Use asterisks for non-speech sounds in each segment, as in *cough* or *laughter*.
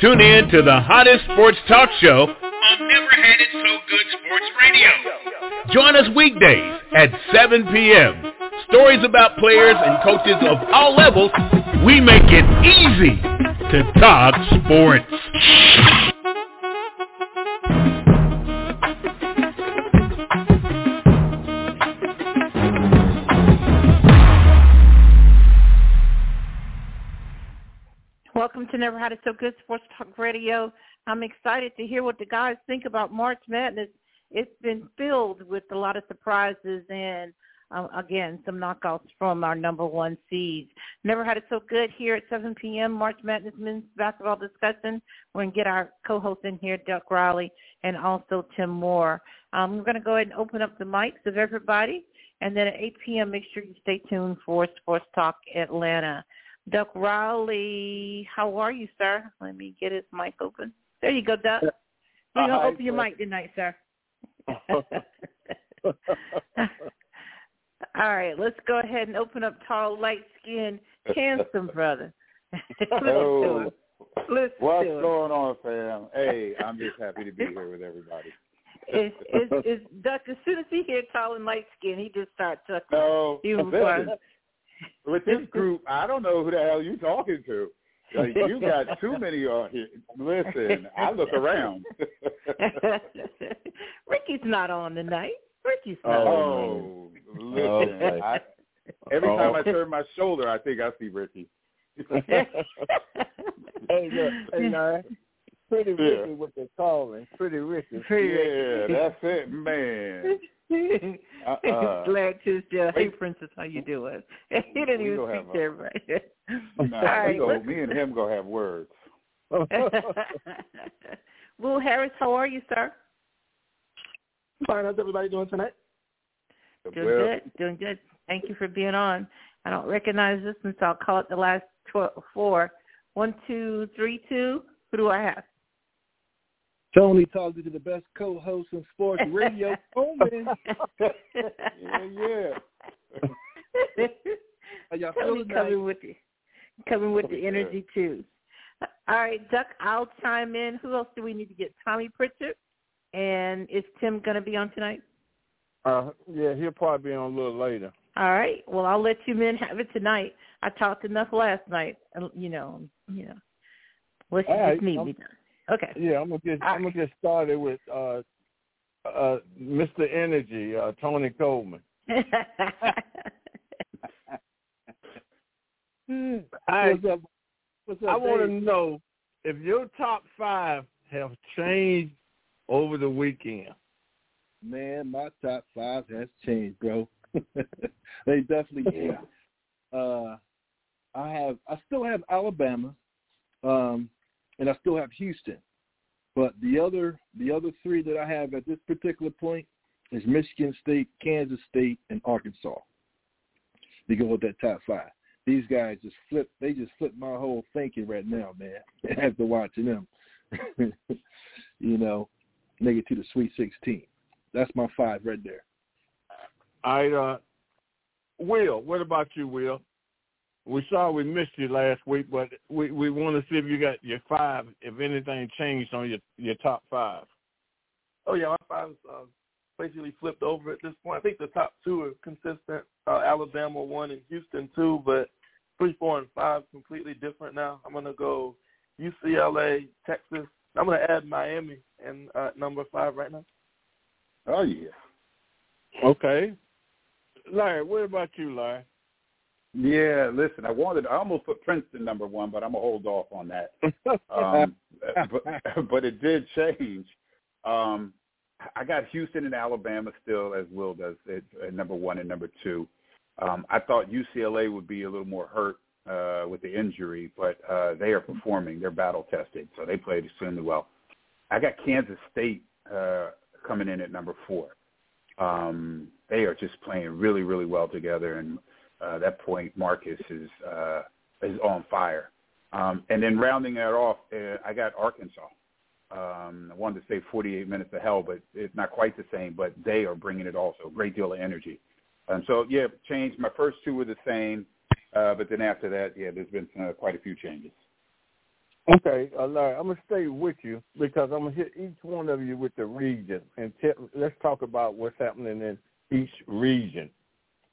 Tune in to the hottest sports talk show on Never Had It So Good Sports Radio. Join us weekdays at 7 p.m. Stories about players and coaches of all levels. We make it easy to talk sports. Welcome to Never Had It So Good Sports Talk Radio. I'm excited to hear what the guys think about March Madness. It's been filled with a lot of surprises and, uh, again, some knockouts from our number one seeds. Never Had It So Good here at 7 p.m. March Madness men's basketball discussion. We're going to get our co-host in here, Duck Riley, and also Tim Moore. Um, we're going to go ahead and open up the mics of everybody. And then at 8 p.m., make sure you stay tuned for Sports Talk Atlanta. Duck Riley, how are you, sir? Let me get his mic open. There you go, Duck. You're going to open your mic tonight, sir. *laughs* All right, let's go ahead and open up tall, light-skinned, handsome brother. Hello. *laughs* Let's oh. What's do it. going on, fam? Hey, I'm just happy to be here with everybody. It's, it's, it's Duck. As soon as he hears tall and light skin, he just starts *laughs* chuckling. No, Even fun. With this group, I don't know who the hell you're talking to. Like, you got too *laughs* many on here. Listen, I look around. *laughs* Ricky's not on tonight. Ricky's not on. oh, listen. Oh, I, every time I turn my shoulder, I think I see Ricky. *laughs* Hey, look, hey, Larry. Pretty Yeah. Ricky what they call me. Pretty Ricky. yeah, that's it, man. Uh-uh. *laughs* Glad to uh, hey princess, how you doing? *laughs* he didn't We even gonna speak have to a- everybody. *laughs* Nah, All right, we go, me and him gonna have words. Will Harris, how are you, sir? Fine, how's everybody doing tonight? Doing Well, good, doing good. Thank you for being on. I don't recognize this one, so I'll call it the last tw- four. One, two, three, two. Who do I have? Tony talking to the best co-host in sports radio. *laughs* Coleman. Yeah, yeah. *laughs* How y'all Tony feeling coming tonight? with the coming with the Okay. energy too. All right, Duck, I'll chime in. Who else do we need to get? Tommy Pritchard, and is Tim going to be on tonight? Uh, yeah, he'll probably be on a little later. All right. Well, I'll let you men have it tonight. I talked enough last night. You know, you know. What you All right, just need I'm- me done. Okay. Yeah, I'm gonna get All I'm gonna get started with uh, uh, Mr. Energy, uh, Tony Coleman. I *laughs* What's up? What's up, I want to know if your top five have changed over the weekend. Man, my top five has changed, bro. *laughs* they definitely have. Uh, I have, I still have Alabama, um, and I still have Houston, but the other, the other three that I have at this particular point is Michigan State, Kansas State, and Arkansas. To go with that top five. These guys just flip. They just flip my whole thinking right now, man. *laughs* After watching them, *laughs* you know, make it to the Sweet Sixteen. That's my five right there. I uh, Will, what about you, Will? We saw we missed you last week, but we we want to see if you got your five, if anything changed on your your top five. Oh yeah, my five's uh, basically flipped over at this point. I think the top two are consistent. Uh, Alabama one and Houston two, but three, four, and five completely different now. I'm gonna go UCLA, Texas. I'm gonna add Miami and uh, number five right now. Oh yeah. Okay. Larry, what about you, Larry? Yeah, listen, I wanted I almost put Princeton number one, but I'm gonna hold off on that. *laughs* Um, but *laughs* but it did change. Um, I got Houston and Alabama still, as Will does, at, at number one and number two. Um, I thought UCLA would be a little more hurt uh, with the injury, but uh, they are performing. They're battle tested, so they played extremely well. I got Kansas State uh, coming in at number four. Um, they are just playing really, really well together, and uh, that point Marcus is uh, is on fire. Um, and then rounding that off, uh, I got Arkansas. Um, I wanted to say 48 minutes of hell, but it's not quite the same. But they are bringing it also, a great deal of energy. Um, so yeah, changed. My first two were the same, uh, but then after that, yeah, there's been uh, quite a few changes. Okay, uh, Larry, I'm gonna stay with you because I'm gonna hit each one of you with the region, and t- let's talk about what's happening in each region.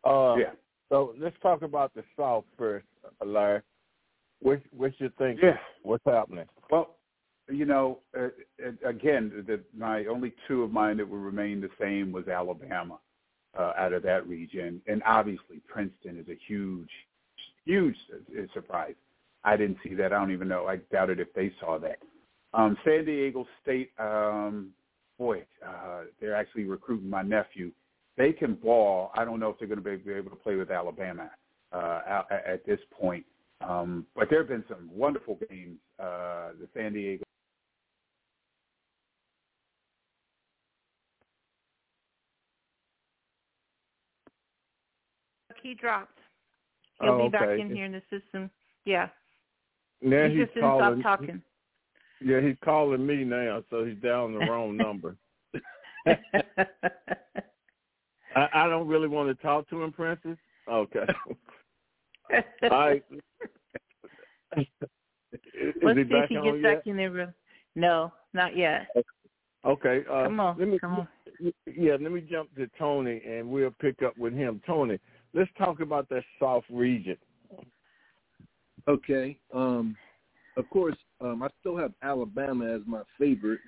Uh, yeah. So let's talk about the South first, uh, Larry. What what you think? Yeah. What's happening? Well, you know, uh, again, the, my only two of mine that would remain the same was Alabama uh, out of that region, and obviously Princeton is a huge, huge surprise. I didn't see that. I don't even know. I doubted if they saw that. Um, San Diego State, um, boy, uh, they're actually recruiting my nephew. They can ball. I don't know if they're going to be able to play with Alabama uh, at, at this point. Um, but there have been some wonderful games. Uh, the San Diego He dropped. He'll oh, be okay. back in here in the system. Yeah. Now he he's just didn't calling. stop talking. Yeah, he's calling me now, so he's down the wrong number. *laughs* *laughs* *laughs* I, I don't really want to talk to him, Princess. Okay. *laughs* All right. Is Let's he see back if he gets yet? back in the room. No, not yet. Okay. Uh, Come on, Let me, come on. Yeah, let me jump to Tony, and we'll pick up with him. Tony, let's talk about that South region. Okay. Um, of course, um, I still have Alabama as my favorite.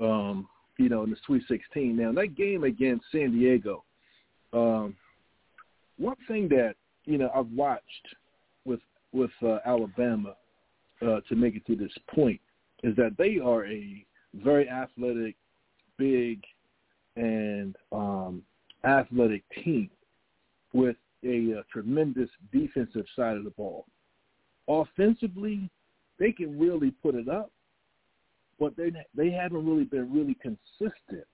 Um, you know, in the Sweet 16. Now that game against San Diego, um, one thing that you know I've watched with with uh, Alabama uh, to make it to this point is that they are a very athletic, big, and um, athletic team with a, uh tremendous defensive side of the ball. Offensively, they can really put it up, but they they haven't really been really consistent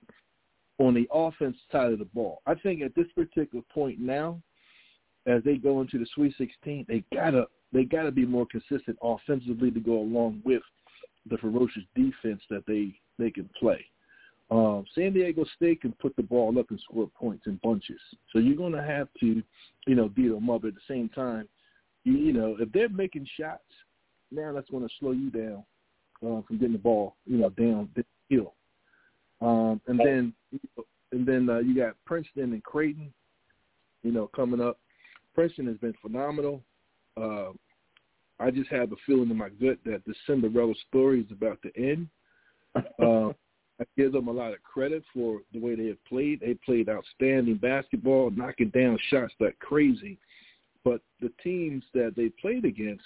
on the offense side of the ball. I think at this particular point now, as they go into the Sweet 16, they gotta they gotta be more consistent offensively to go along with the ferocious defense that they they can play. Um, San Diego State can put the ball up and score points in bunches, so you're to have to, you know, beat them up. At the same time, you, you know, if they're making shots, now that's to slow you down uh, from getting the ball, you know, down the hill. Um, and then, and then uh, you got Princeton and Creighton, you know, coming up. Princeton has been phenomenal. Uh, I just have a feeling in my gut that the Cinderella story is about to end. *laughs* Uh, I give them a lot of credit for the way they have played. They played outstanding basketball, knocking down shots like crazy. But the teams that they played against,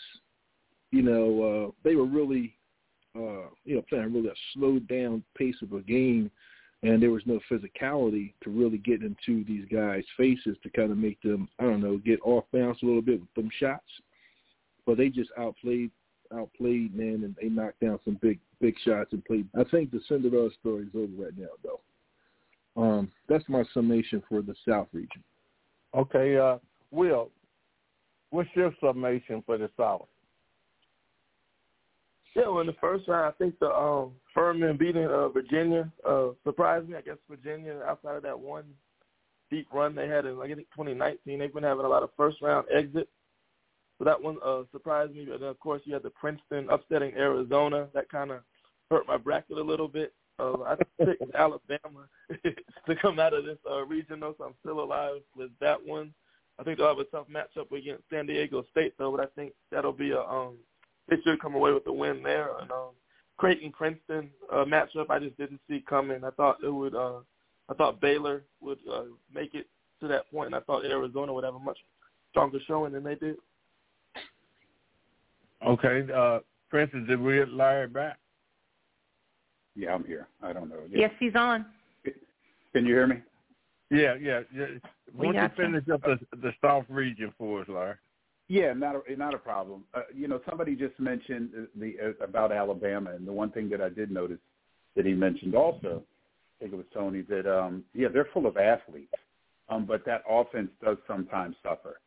you know, uh, they were really, uh, you know, playing really a slowed down pace of a game, and there was no physicality to really get into these guys' faces to kind of make them, I don't know, get off balance a little bit with them shots. But they just outplayed, outplayed, man, and they knocked down some big, big shots and played. I think the Cinderella story is over right now, though. Um, that's my summation for the South region. Okay, uh, Will, what's your summation for the South? Yeah, well, in the first round, I think the um, Furman beating uh, Virginia uh, surprised me. I guess Virginia, outside of that one deep run they had in, like, I think 2019, they've been having a lot of first round exits. So that one uh, surprised me. And then, of course, you had the Princeton upsetting Arizona. That kind of hurt my bracket a little bit. Uh, I picked *laughs* Alabama *laughs* to come out of this uh, region, though, so I'm still alive with that one. I think they'll have a tough matchup against San Diego State, though, but I think that'll be a um, they should come away with the win there. And um, Creighton Princeton uh, matchup, I just didn't see coming. I thought it would. Uh, I thought Baylor would uh, make it to that point, and I thought Arizona would have a much stronger showing than they did. Okay, uh, Princess, did we get Larry back? Yeah, I'm here. I don't know. Yes, he's on. Can you hear me? Yeah, yeah. yeah. Why don't you got you. finish up the the South region for us, Larry? Yeah, not a, not a problem. Uh, you know, somebody just mentioned the uh, about Alabama, and the one thing that I did notice that he mentioned also, I think it was Tony, that um, yeah, they're full of athletes, um, but that offense does sometimes suffer.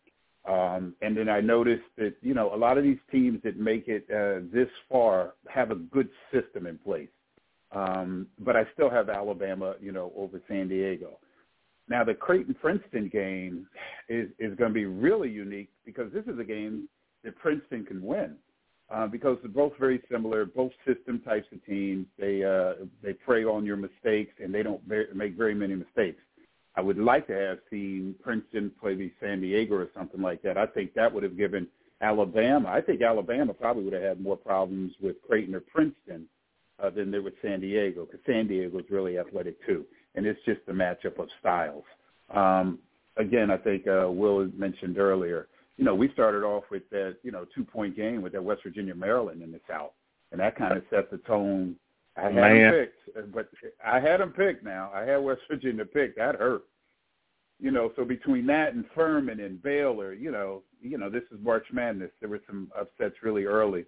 Um, and then I noticed that you know a lot of these teams that make it uh, this far have a good system in place. Um, but I still have Alabama, you know, over San Diego. Now the Creighton Princeton game is is going to be really unique because this is a game that Princeton can win. uh, because they're both very similar, both system types of teams. They uh, they prey on your mistakes and they don't very, make very many mistakes. I would like to have seen Princeton play the San Diego or something like that. I think that would have given Alabama. I think Alabama probably would have had more problems with Creighton or Princeton uh, than they with San Diego because San Diego is really athletic too, and it's just a matchup of styles. Um, again, I think uh, Will mentioned earlier you know, we started off with that, you know, two point game with that West Virginia Maryland in the South, and that kind of set the tone. I had Man. them picked, but I had them picked. Now I had West Virginia picked. That hurt. You know, so between that and Furman and Baylor, you know, you know, this is March Madness. There were some upsets really early,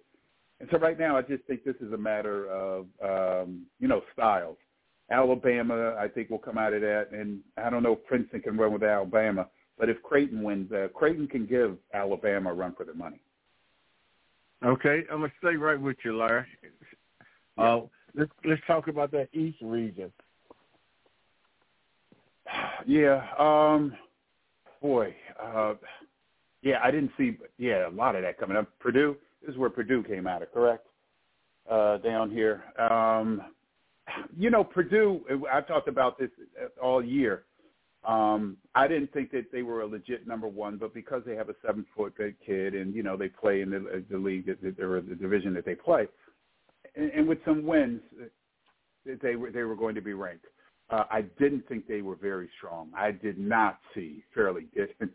and so right now I just think this is a matter of, um, you know, styles. Alabama, I think, will come out of that, and I don't know if Princeton can run with Alabama but if Creighton wins, uh, Creighton can give Alabama a run for their money. Okay, I'm gonna stay right with you, Larry. Yeah. Uh, let's let's talk about that East region. *sighs* Yeah, um, boy, uh, yeah, I didn't see, yeah, a lot of that coming up. Purdue, this is where Purdue came out of, correct? Uh, down here, um, you know, Purdue. I've talked about this all year. Um, I didn't think that they were a legit number one, but because they have a seven foot kid and you know they play in the, the league or the division that they play, and, and with some wins, they were they were going to be ranked. Uh, I didn't think they were very strong. I did not see Fairleigh Dickinson,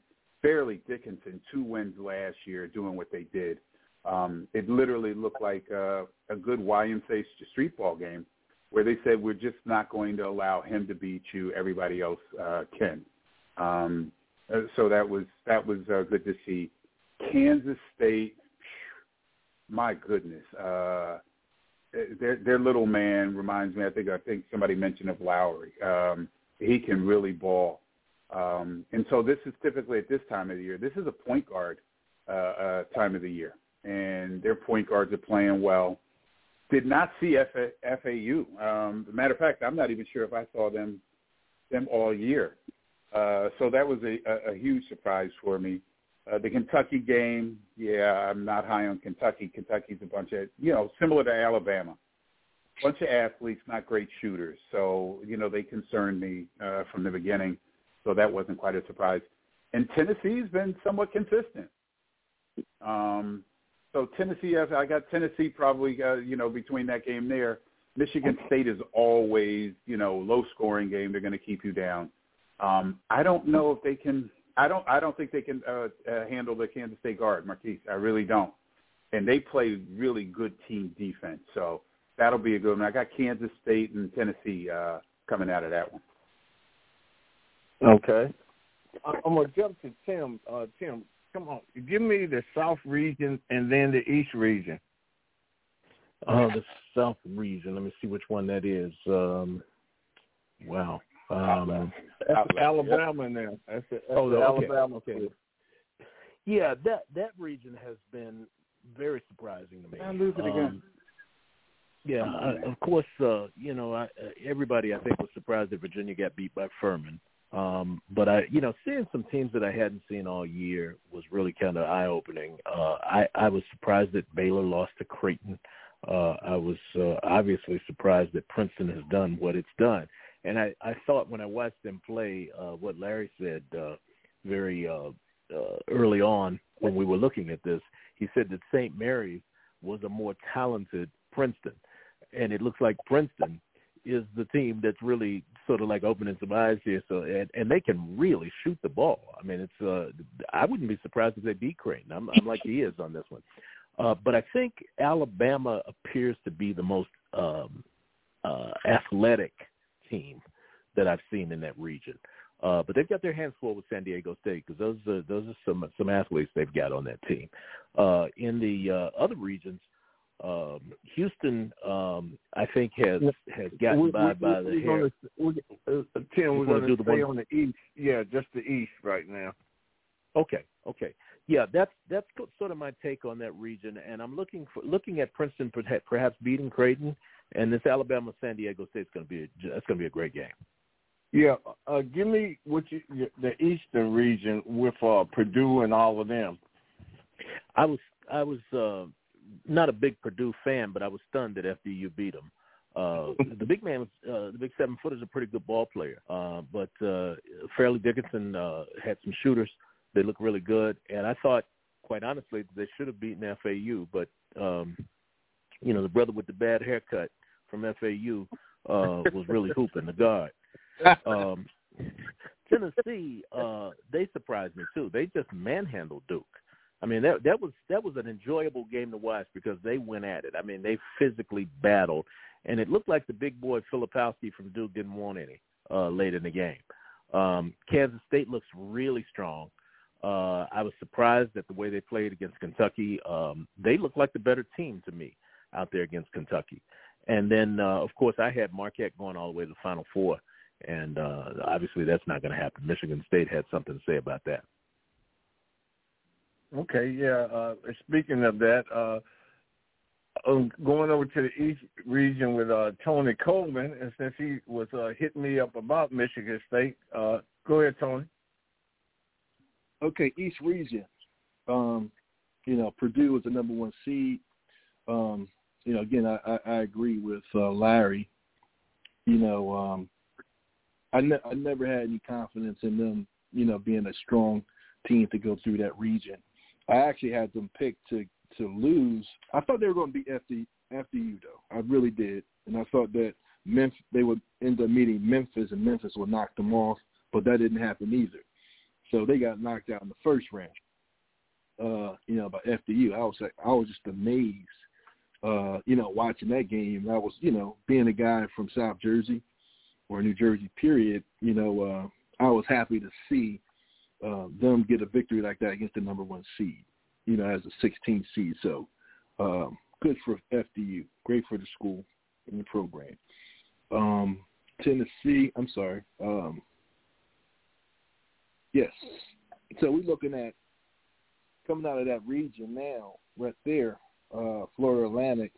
Dickinson two wins last year doing what they did. Um, it literally looked like uh, a good YMCA street ball game where they said we're just not going to allow him to beat you. Everybody else uh, can. Um, so that was that was uh, good to see. Kansas State, my goodness, uh, their their little man reminds me. I think I think somebody mentioned of Lowry. Um, he can really ball, um, and so this is typically at this time of the year. This is a point guard uh, uh, time of the year, and their point guards are playing well did not see F- FAU. Um, matter of fact, I'm not even sure if I saw them them all year. Uh, so that was a, a, a huge surprise for me. Uh, the Kentucky game, yeah, I'm not high on Kentucky. Kentucky's a bunch of, you know, similar to Alabama, bunch of athletes, not great shooters. So, you know, they concerned me uh, from the beginning. So that wasn't quite a surprise. And Tennessee's been somewhat consistent. Um, so Tennessee, I got Tennessee probably, uh, you know, between that game there. Michigan State is always, you know, low scoring game. They're going to keep you down. Um, I don't know if they can. I don't. I don't think they can uh, uh, handle the Kansas State guard, Marquise. I really don't. And they play really good team defense. So that'll be a good one. I got Kansas State and Tennessee uh, coming out of that one. Okay. I'm gonna jump to Tim. Uh, Tim, come on, give me the South region and then the East region. Uh, the South region. Let me see which one that is. Um, wow. Um, that's Alabama now. That's, that's oh, the okay. Alabama. Okay. Yeah, that that region has been very surprising to me. I lose it again. Um, yeah, uh, of course. Uh, you know, I, uh, everybody I think was surprised that Virginia got beat by Furman. Um, but I, you know, seeing some teams that I hadn't seen all year was really kind of eye opening. Uh, I, I was surprised that Baylor lost to Creighton. Uh, I was uh, obviously surprised that Princeton has done what it's done. And I, I thought when I watched them play, uh, what Larry said uh, very uh, uh, early on when we were looking at this, he said that St. Mary's was a more talented Princeton. And it looks like Princeton is the team that's really sort of like opening some eyes here. So and, and they can really shoot the ball. I mean, it's uh, I wouldn't be surprised if they beat Creighton. I'm, I'm like he is on this one. Uh, but I think Alabama appears to be the most um, uh, athletic team that I've seen in that region. Uh, but they've got their hands full with San Diego State because those are those are some some athletes they've got on that team. Uh, in the uh, other regions, um, Houston, um, I think has has gotten we, by we, by the hair. Gonna, we, uh, Tim, we're going to stay on the east. Yeah, just the east right now. Okay, okay, yeah, that's that's sort of my take on that region, and I'm looking for looking at Princeton perhaps beating Creighton, and this Alabama San Diego State is going to be a, that's going to be a great game. Yeah, uh, give me what you, the Eastern region with uh, Purdue and all of them. I was I was uh, not a big Purdue fan, but I was stunned that FDU beat them. Uh, the big man was uh, the big seven footer is a pretty good ball player, uh, but uh, Fairleigh Dickinson uh, had some shooters. They look really good, and I thought, quite honestly, they should have beaten FAU, but um, you know the brother with the bad haircut from FAU uh, was really hooping the guard. Um, *laughs* Tennessee, uh, they surprised me too. They just manhandled Duke. I mean that that was that was an enjoyable game to watch because they went at it. I mean they physically battled, and it looked like the big boy Filipowski from Duke didn't want any uh, late in the game. Um, Kansas State looks really strong. Uh, I was surprised at the way they played against Kentucky. Um, they look like the better team to me out there against Kentucky. And then, uh, of course, I had Marquette going all the way to the Final Four, and uh, obviously that's not going to happen. Michigan State had something to say about that. Okay, yeah. Uh, speaking of that, uh, um, going over to the East region with uh, Tony Coleman, and since he was uh, hitting me up about Michigan State, uh, go ahead, Tony. Okay, East region. Um, you know, Purdue was the number one seed. Um, you know, again, I, I, I agree with uh, Larry. You know, um, I, ne- I never had any confidence in them, you know, being a strong team to go through that region. I actually had them picked to to lose. I thought they were going to beat FD, FDU though. I really did, and I thought that Memphis they would end up meeting Memphis, and Memphis would knock them off, but that didn't happen either. So they got knocked out in the first round. Uh, you know, by FDU. I was like, I was just amazed. Uh, you know, watching that game. I was, you know, being a guy from South Jersey or New Jersey, period. You know, uh, I was happy to see uh, them get a victory like that against the number one seed, you know, as a 16 seed. So um, good for FDU, great for the school and the program. Um, Tennessee, I'm sorry. Um, yes. So we're looking at coming out of that region now, right there, uh, Florida Atlantic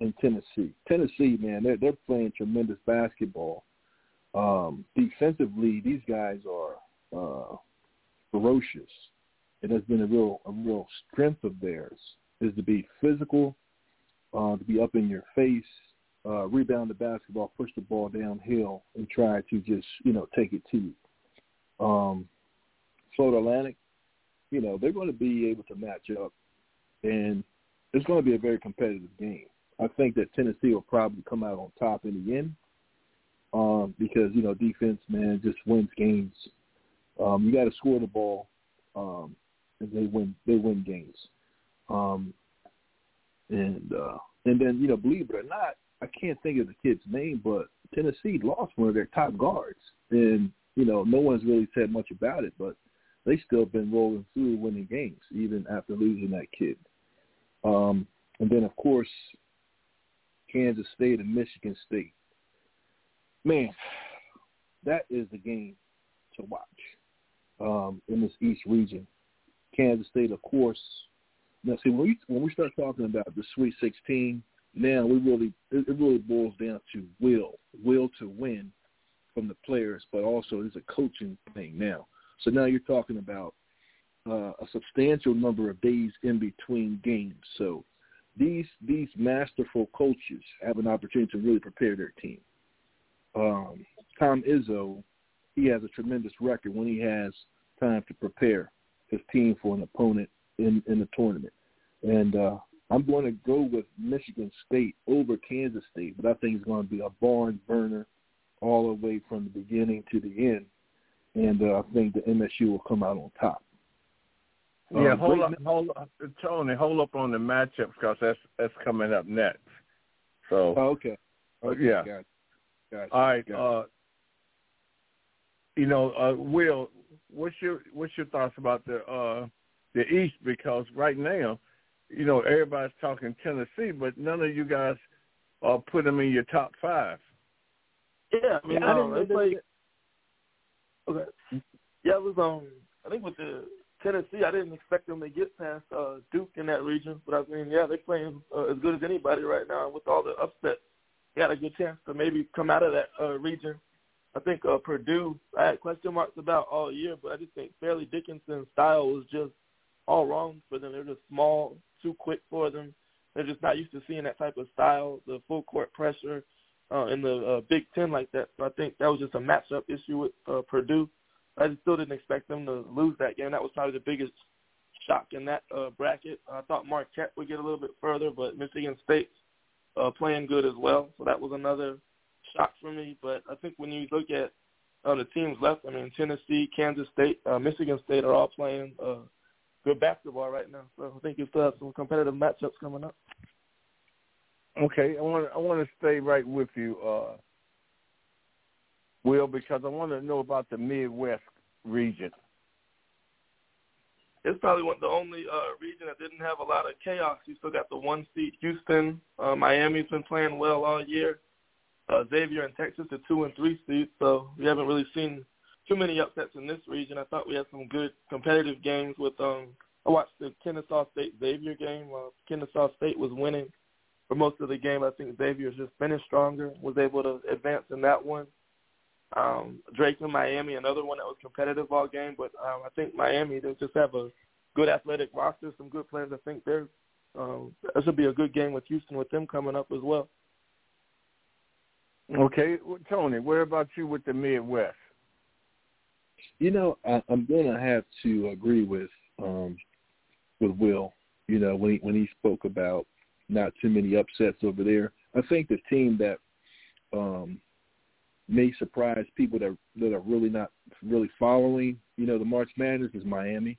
and Tennessee. Tennessee, man, they're they're playing tremendous basketball. Um, defensively, these guys are uh, ferocious. It has been a real a real strength of theirs is to be physical, uh, to be up in your face, uh, rebound the basketball, push the ball downhill, and try to just you know take it to you. Um, Florida Atlantic, you know they're going to be able to match up, and it's going to be a very competitive game. I think that Tennessee will probably come out on top in the end um, because you know defense, man, just wins games um, you got to score the ball, um, and they win. They win games. Um, and uh, and then you know, believe it or not, I can't think of the kid's name, but Tennessee lost one of their top guards, and you know, no one's really said much about it, but they still been rolling through winning games even after losing that kid. Um, and then of course, Kansas State and Michigan State. Man, that is the game to watch um, in this East region. Kansas State, of course. Now, see, when we when we start talking about the Sweet 16, now we really it, it really boils down to will, will to win from the players, but also it's a coaching thing now. So now you're talking about uh, a substantial number of days in between games. So these these masterful coaches have an opportunity to really prepare their team. Um, Tom Izzo he has a tremendous record when he has time to prepare his team for an opponent in in the tournament. And uh, I'm going to go with Michigan State over Kansas State, but I think it's going to be a barn burner all the way from the beginning to the end. And uh, I think the MSU will come out on top. Yeah, uh, hold up, hold up, Tony, hold up on the matchup because that's that's coming up next. So, oh, okay. okay. yeah. Gotcha. Gotcha. All right. Gotcha. Uh, you know, uh, Will, what's your what's your thoughts about the uh, the East? Because right now, you know, everybody's talking Tennessee, but none of you guys uh, put them in your top five. Yeah, I mean, yeah, I it's like okay, yeah, it was um, I think with the Tennessee, I didn't expect them to get past uh, Duke in that region, but I mean, yeah, they're playing uh, as good as anybody right now. With all the upsets, they got a good chance to maybe come out of that uh, region I think uh, Purdue, I had question marks about all year, but I just think Fairleigh Dickinson's style was just all wrong for them. They're just small, too quick for them. they're just not used to seeing that type of style, the full court pressure uh, in the uh, Big Ten like that. So I think that was just a matchup issue with uh, Purdue. I just still didn't expect them to lose that game. That was probably the biggest shock in that uh, bracket. I thought Marquette would get a little bit further, but Michigan State's uh, playing good as well. So that was another shock for me. But I think when you look at uh, the teams left, I mean, Tennessee, Kansas State, uh, Michigan State are all playing uh, good basketball right now. So I think you still have some competitive matchups coming up. Okay, I want I want to stay right with you, uh, Will, because I want to know about the Midwest region. It's probably one the only uh, region that didn't have a lot of chaos. You still got the one seed Houston. Uh, Miami's been playing well all year. Uh, Xavier and Texas, the two and three seeds. So we haven't really seen too many upsets in this region. I thought we had some good competitive games with. um I watched the Kennesaw State Xavier game. Uh, Kennesaw State was winning for most of the game. I think Xavier's just finished stronger, was able to advance in that one. Um, Drake and Miami, another one that was competitive all game, but um, I think Miami they just have a good athletic roster, some good players. I think they're um, that should be a good game with Houston with them coming up as well. Okay, well, Tony, what about you with the Midwest? You know, I, I'm going to have to agree with um, with Will. You know, when he when he spoke about not too many upsets over there. I think the team that um, may surprise people that that are really not really following, you know, the March Madness is Miami.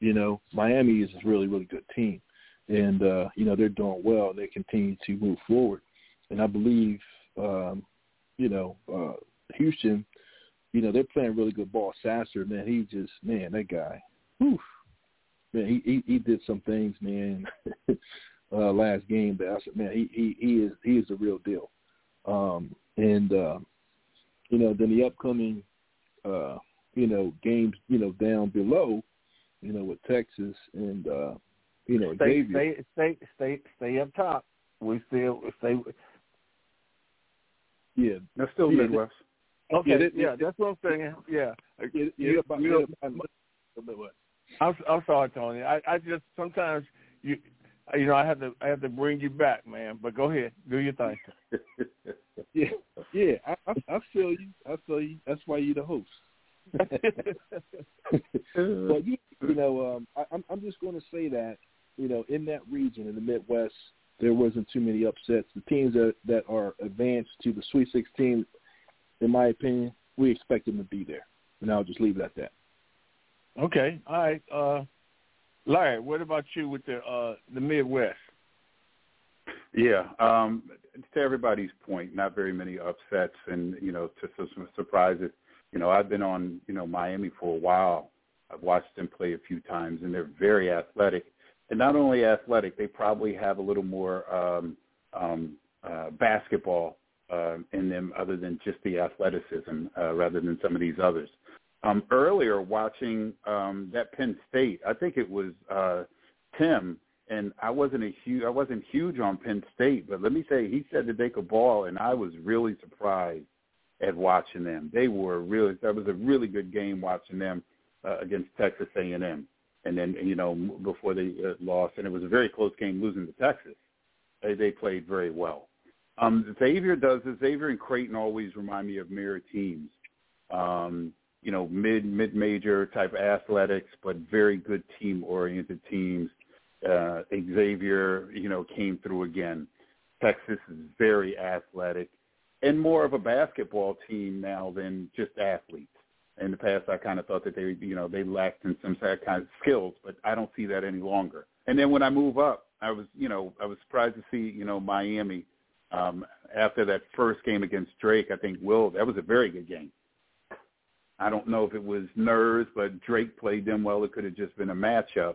You know, Miami is a really really good team, and uh, you know they're doing well. They continue to move forward, and I believe, um, you know, uh, Houston, you know, they're playing really good ball. Sasser, man, he just man, that guy, whew, man, he he, he did some things, man. *laughs* uh, last game, but I said, man, he he he is he is the real deal. Um, and uh, you know, then the upcoming uh, you know games, you know, down below, you know, with Texas and uh, you know, stay Xavier. stay stay stay stay up top. We still stay. Yeah, that's still yeah, Midwest. Okay, Yeah, yeah, that- that's what I'm saying. Yeah, Yeah, yeah, You- about- you- yeah, about- I'm I'm sorry, Tony. I I just sometimes you you know I have to I have to bring you back, man. But go ahead, do your thing. *laughs* Yeah, yeah, I, I, I feel you. I feel you. That's why you're the host. *laughs* but you, you know, um, I, I'm I'm just going to say that you know in that region in the Midwest there wasn't too many upsets. The teams that that are advanced to the Sweet 16, in my opinion, we expect them to be there, and I'll just leave it at that. Okay, all right. Uh, Larry, what about you with the uh, the Midwest? Yeah, um, to everybody's point, not very many upsets, and you know, to some some surprises. You know, I've been on you know Miami for a while. I've watched them play a few times, and they're very athletic. And not only athletic, they probably have a little more um, um, uh, basketball uh, in them, other than just the athleticism, uh, rather than some of these others. Um, earlier, watching um, that Penn State, I think it was uh, Tim and I wasn't a huge I wasn't huge on Penn State, but let me say he said that they could ball, and I was really surprised at watching them. They were really that was a really good game watching them uh, against Texas A&M, and then you know before they uh, lost, and it was a very close game losing to Texas. They they played very well. Um, Xavier does. Xavier and Creighton always remind me of mirror teams. Um, you know, mid mid major type athletics, but very good team oriented teams uh, Xavier, you know, came through again. Texas is very athletic and more of a basketball team now than just athletes. In the past, I kind of thought that they, you know, they lacked in some kind of skills, but I don't see that any longer. And then when I move up, I was, you know, I was surprised to see, you know, Miami um, after that first game against Drake. I think Will, that was a very good game. I don't know if it was nerves, but Drake played them well. It could have just been a matchup.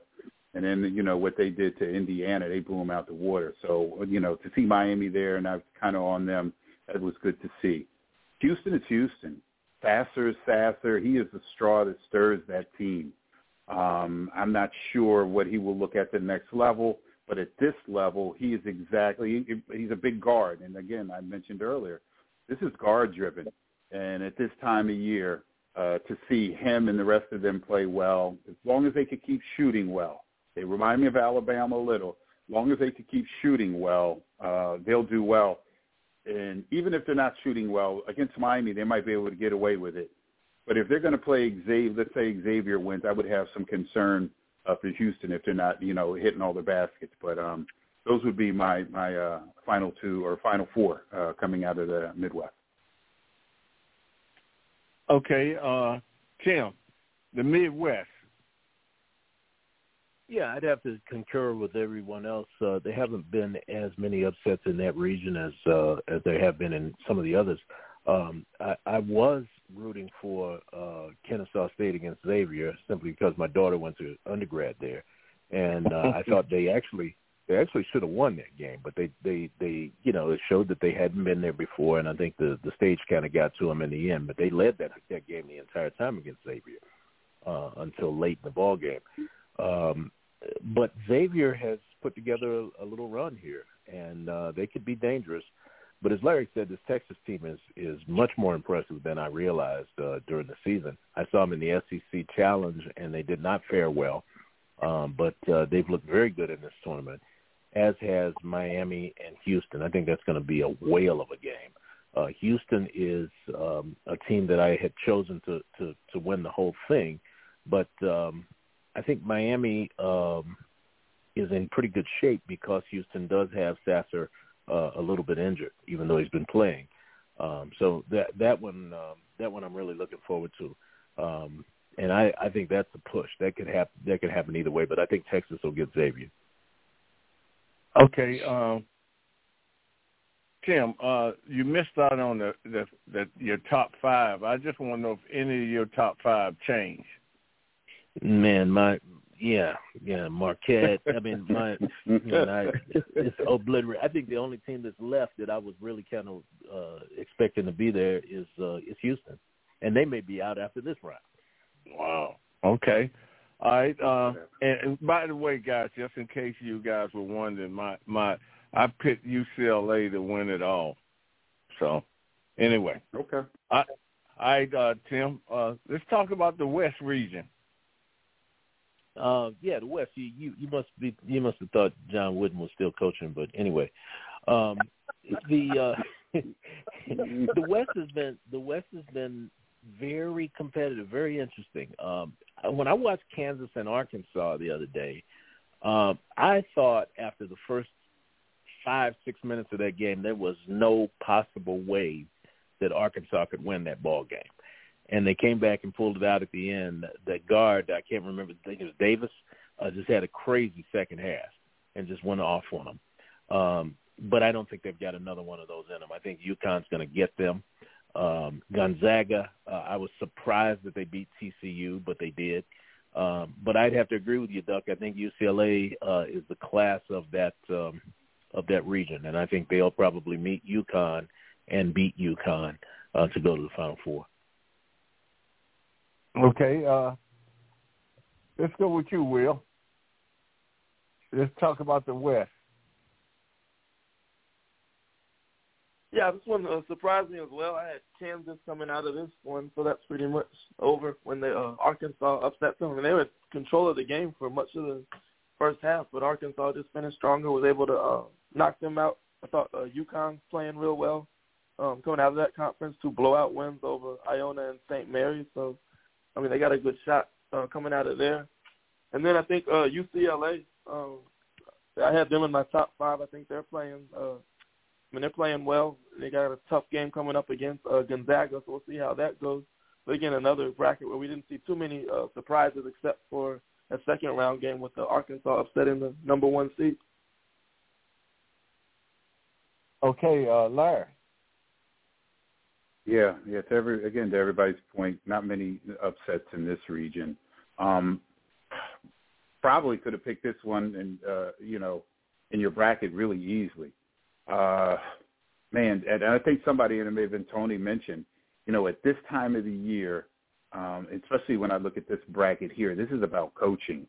And then, you know, what they did to Indiana, they blew them out the water. So, you know, to see Miami there, and I was kind of on them, that was good to see. Houston is Houston. Sasser is Sasser. He is the straw that stirs that team. Um, I'm not sure what he will look at the next level, but at this level, he is exactly, he's a big guard. And again, I mentioned earlier, this is guard driven. And at this time of year, uh, to see him and the rest of them play well, as long as they could keep shooting well, they remind me of Alabama a little. As long as they can keep shooting well, uh, they'll do well. And even if they're not shooting well against Miami, they might be able to get away with it. But if they're going to play Xavier, let's say Xavier wins, I would have some concern uh, for Houston if they're not, you know, hitting all their baskets. But um, those would be my my uh, final two or final four uh, coming out of the Midwest. Okay, uh, Tim, the Midwest. Yeah, I'd have to concur with everyone else. Uh, there haven't been as many upsets in that region as uh, as there have been in some of the others. Um, I, I was rooting for uh, Kennesaw State against Xavier simply because my daughter went to undergrad there, and uh, I *laughs* thought they actually they actually should have won that game, but they they they you know it showed that they hadn't been there before, and I think the the stage kind of got to them in the end. But they led that that game the entire time against Xavier uh, until late in the ball game. Um, but Xavier has put together a, a little run here, and uh, they could be dangerous. But as Larry said, this Texas team is is much more impressive than I realized uh, during the season. I saw them in the SEC Challenge, and they did not fare well, um, but uh, they've looked very good in this tournament as has Miami and Houston. I think that's going to be a whale of a game. Uh, Houston is um, a team that I had chosen to, to, to win the whole thing, but um, I think Miami um, is in pretty good shape because Houston does have Sasser uh, a little bit injured, even though he's been playing. Um, so that that one um, that one I'm really looking forward to, um, and I, I think that's a push that could happen. That could happen either way, but I think Texas will get Xavier. Okay, um, Tim, uh, you missed out on the, the the your top five. I just want to know if any of your top five changed. Man, my yeah, yeah, Marquette. I mean, my you know, I, it's, it's obliterated. I think the only team that's left that I was really kind of uh, expecting to be there is uh, is Houston, and they may be out after this round. Wow. Okay. All right. Uh, and, and by the way, guys, just in case you guys were wondering, my my I picked UCLA to win it all. So, anyway. Okay. I, all right, uh, Tim. Uh, let's talk about the West region. Uh, yeah, the West. You, you you must be you must have thought John Wooden was still coaching, but anyway, um, the uh, *laughs* the West has been the West has been very competitive, very interesting. Um, when I watched Kansas and Arkansas the other day, um, I thought after the first five, six minutes of that game, there was no possible way that Arkansas could win that ball game. And they came back and pulled it out at the end. That guard, I can't remember, I think it was Davis, uh, just had a crazy second half and just went off on them. Um, but I don't think they've got another one of those in them. I think UConn's going to get them. Um, Gonzaga, uh, I was surprised that they beat TCU, but they did. Um, but I'd have to agree with you, Duck. I think UCLA uh, is the class of that um, of that region, and I think they'll probably meet UConn and beat UConn uh, to go to the Final Four. Okay, uh, let's go with you, Will. Let's talk about the West. Yeah, this one uh, surprised me as well. I had Kansas coming out of this one, so that's pretty much over when the uh, Arkansas upset them. and they were in control of the game for much of the first half, but Arkansas just finished stronger, was able to uh, knock them out. I thought uh, playing real well um, coming out of that conference. Two blowout wins over Iona and St. Mary's, so I mean they got a good shot uh, coming out of there. And then I think uh, UCLA. Um, I had them in my top five. I think they're playing. Uh, I mean, they're playing well. They got a tough game coming up against uh, Gonzaga, so we'll see how that goes. But again, another bracket where we didn't see too many uh, surprises except for a second round game with the Arkansas upsetting the number one seed. Okay, uh, Larry. Yeah, yeah. To every again, to everybody's point, not many upsets in this region. Um, probably could have picked this one, and uh, you know, in your bracket really easily uh, man, and I think somebody, and it may have been Tony mentioned, you know, at this time of the year, um, especially when I look at this bracket here, this is about coaching.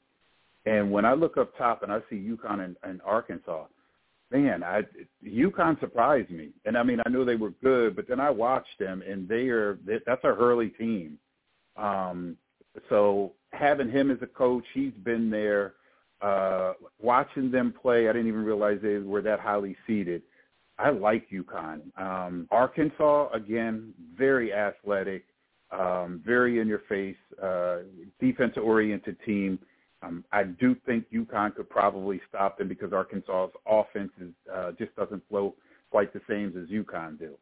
And when I look up top and I see UConn and, and Arkansas, man, I UConn surprised me. And I mean, I knew they were good, but then I watched them, and they are that's a Hurley team. Um, so having him as a coach, he's been there. uh, watching them play, I didn't even realize they were that highly seeded. I like UConn. Um, Arkansas, again, very athletic, um, very in your face, uh, defensive oriented team. Um, I do think UConn could probably stop them because Arkansas's offense is, uh, just doesn't flow quite the same as UConn do.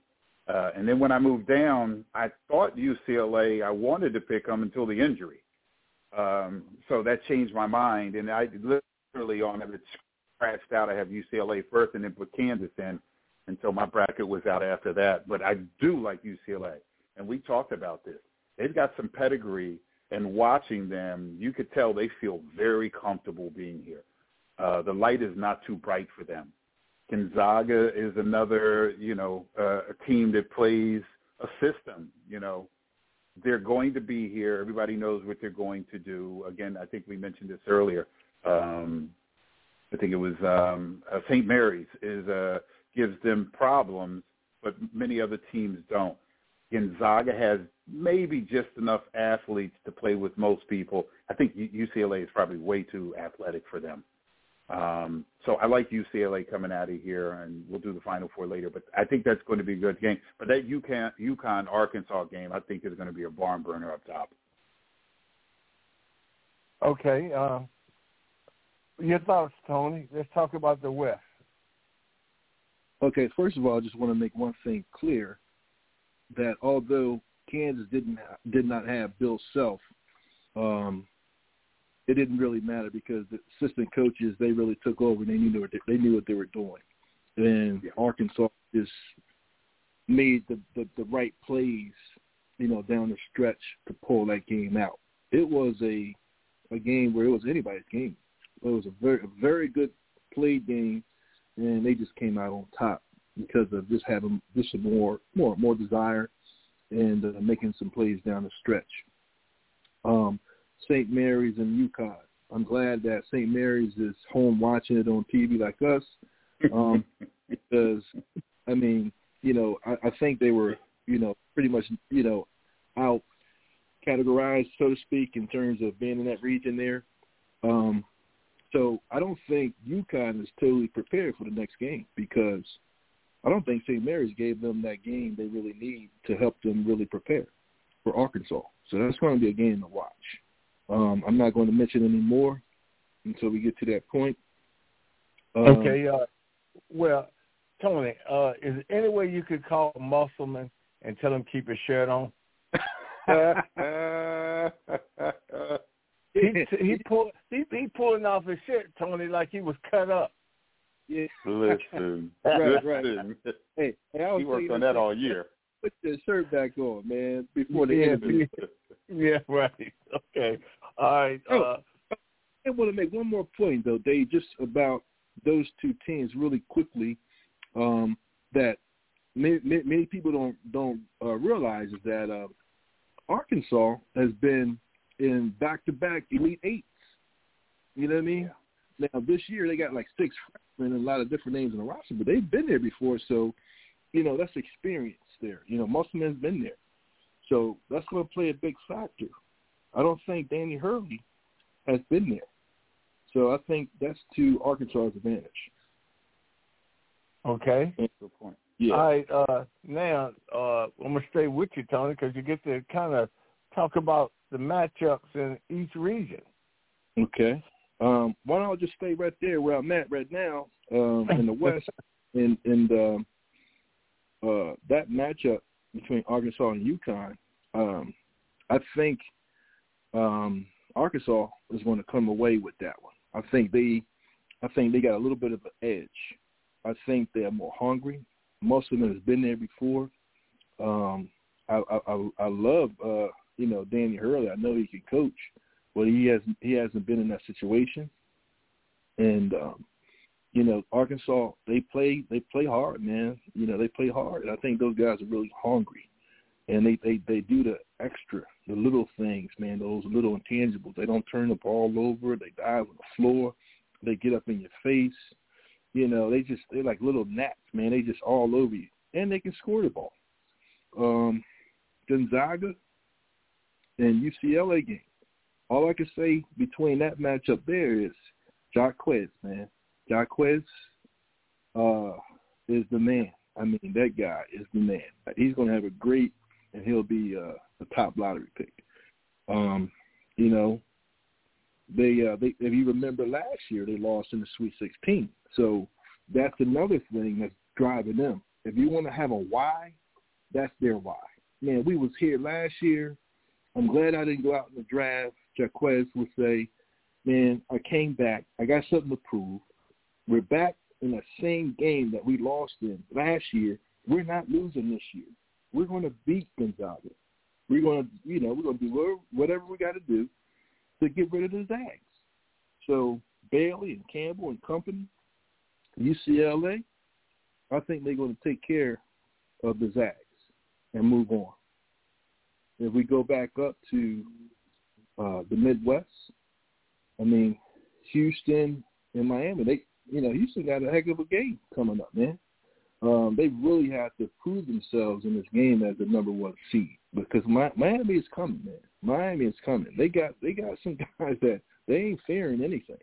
Uh, and then when I moved down, I thought UCLA. I wanted to pick them until the injury. Um, so that changed my mind, and I literally on it scratched out. I have UCLA first, and then put Kansas in until my bracket was out after that. But I do like UCLA, and we talked about this. They've got some pedigree, and watching them, you could tell they feel very comfortable being here. Uh, the light is not too bright for them. Gonzaga is another, you know, uh, a team that plays a system. You know, they're going to be here. Everybody knows what they're going to do. Again, I think we mentioned this earlier. Um, I think it was um, uh, St. Mary's is uh, gives them problems, but many other teams don't. Gonzaga has maybe just enough athletes to play with most people. I think UCLA is probably way too athletic for them. Um, so I like UCLA coming out of here, and we'll do the Final Four later. But I think that's going to be a good game. But that UConn, UConn Arkansas game, I think is going to be a barn burner up top. Okay. Uh, your thoughts, Tony? Let's talk about the West. Okay. First of all, I just want to make one thing clear that although Kansas didn't did not have Bill Self, um, it didn't really matter because the assistant coaches they really took over and they knew what they, they knew what they were doing, and yeah. Arkansas just made the, the the right plays, you know, down the stretch to pull that game out. It was a a game where it was anybody's game. It was a very a very good played game, and they just came out on top because of just having just more more more desire and uh, making some plays down the stretch. Um, St. Mary's and UConn. I'm glad that St. Mary's is home watching it on TV like us, um, *laughs* because I mean, you know, I, I think they were, you know, pretty much, you know, out categorized, so to speak, in terms of being in that region there. Um, so I don't think UConn is totally prepared for the next game because I don't think St. Mary's gave them that game they really need to help them really prepare for Arkansas. So that's going to be a game to watch. Um, I'm not going to mention any more until we get to that point. Um, okay. Uh, well, Tony, uh, is there any way you could call Musselman and tell him keep his shirt on? *laughs* he he pull he he pulling off his shirt, Tony, like he was cut up. Yeah. Listen, *laughs* right, right. Hey, hey he worked on that all year. Put your shirt back on, man, before the end. *laughs* yeah, right. Okay. All right. Oh, uh, I want to make one more point though, Dave, just about those two teams really quickly. Um, that many, many people don't don't uh, realize is that uh, Arkansas has been in back-to-back Elite Eights. You know what I mean? Yeah. Now this year they got like six and a lot of different names in the roster, but they've been there before, so you know that's experience there. You know, Musselman's been there. So that's going to play a big factor. I don't think Danny Hurley has been there. So I think that's to Arkansas's advantage. Okay. that's Good point. Yeah. All right. Uh, now uh, I'm gonna stay with you, Tony, because you get to kind of talk about the matchups in each region. Okay. Um, why don't I just stay right there where I'm at right now um, in the West, *laughs* and and um, uh, that matchup between Arkansas and UConn, um, I think um, Arkansas is going to come away with that one. I think they, I think they got a little bit of an edge. I think they're more hungry. Most of them has been there before. Um, I, I, I love, uh, you know, Danny Hurley. I know he can coach, but he hasn't he hasn't been in that situation. And um, you know, Arkansas, they play they play hard, man. You know, they play hard. And I think those guys are really hungry. And they, they, they do the extra, the little things, man, those little intangibles. They don't turn the ball over, they dive on the floor, they get up in your face. You know, they just they're like little gnats, man. They just all over you. And they can score the ball. Um Gonzaga and UCLA game. All I can say between that matchup there is Jaquez, man. Jaquez uh, is the man. I mean, that guy is the man. He's going to have a great, and he'll be uh, a top lottery pick. Um, you know, they, uh, they if you remember last year, they lost in the Sweet 16. So that's another thing that's driving them. If you want to have a why, that's their why. Man, we was here last year. I'm glad I didn't go out in the draft. Jaquez would say, man, I came back. I got something to prove. We're back in the same game that we lost in last year. We're not losing this year. We're going to beat Gonzaga. We're going to, you know, we're going to do whatever we got to do to get rid of the Zags. So Bailey and Campbell and company, UCLA, I think they're going to take care of the Zags and move on. If we go back up to uh, the Midwest, I mean, Houston and Miami, they you know Houston got a heck of a game coming up, man. Um, they really have to prove themselves in this game as the number one seed because Miami is coming, man. Miami is coming. They got they got some *laughs* guys that they ain't fearing anything,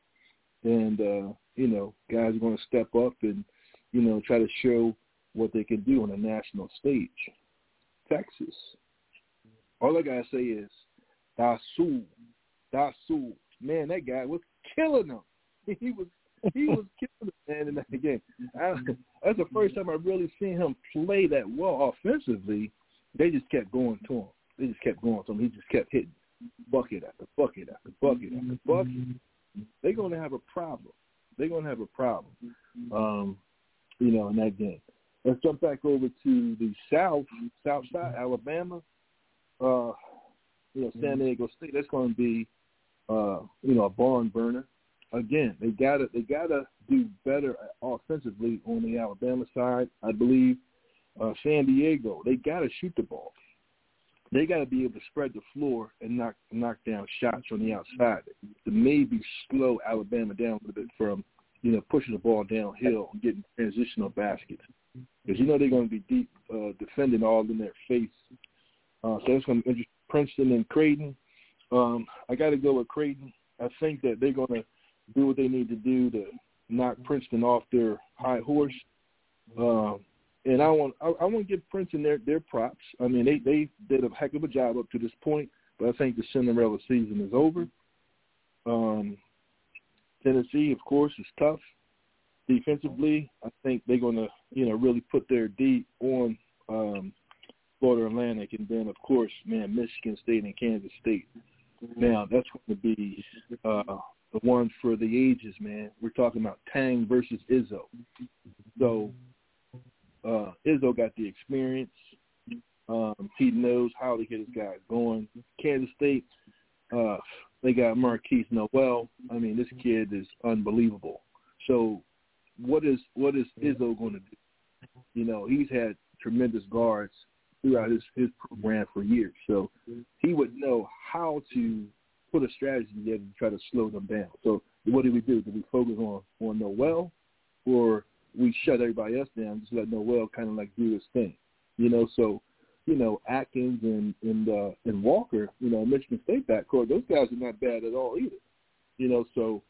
and uh, you know guys are going to step up and you know try to show what they can do on a national stage. Texas, all I gotta say is Disu, Disu. Man, that guy was killing them. *laughs* He was he was killing the man in that game. I, that's the first time I really seen him play that well offensively. They just kept going to him. They just kept going to him. He just kept hitting bucket after bucket after bucket after bucket. They're going to have a problem. They're going to have a problem, um, you know, in that game. Let's jump back over to the South, South Side, Alabama. Uh, you know, San Diego State. That's going to be, uh, you know, a barn burner again, they gotta they gotta do better offensively on the Alabama side. I believe uh, San Diego they gotta shoot the ball. They got to be able to spread the floor and knock knock down shots on the outside to maybe slow Alabama down a little bit from you know pushing the ball downhill and getting transitional baskets because you know they're going to be deep uh, defending all in their face. Uh, so that's going to interest Princeton and Creighton. Um, I got to go with Creighton. I think that they're going to do what they need to do to knock Princeton off their high horse. Um, and I want I, I want to give Princeton their their props. I mean, they they did a heck of a job up to this point, but I think the Cinderella season is over. Um, Tennessee, of course, is tough defensively. I think they're going to you know really put their D on um, Florida Atlantic, and then of course, man, Michigan State and Kansas State. Now that's going to be uh, the one for the ages, man. We're talking about Tang versus Izzo. So uh, Izzo got the experience. Um, he knows how to get his guys going. Kansas State, uh, they got Markquis Nowell. I mean, this kid is unbelievable. So what is what is Izzo going to do? You know, he's had tremendous guards throughout his his program for years, so he would know how to put a strategy together to try to slow them down. So what do we do? Do we focus on on Nowell, or we shut everybody else down, just let Nowell kind of like do his thing, you know? So you know Atkins and and uh, and Walker, you know Michigan State backcourt, those guys are not bad at all either, you know. So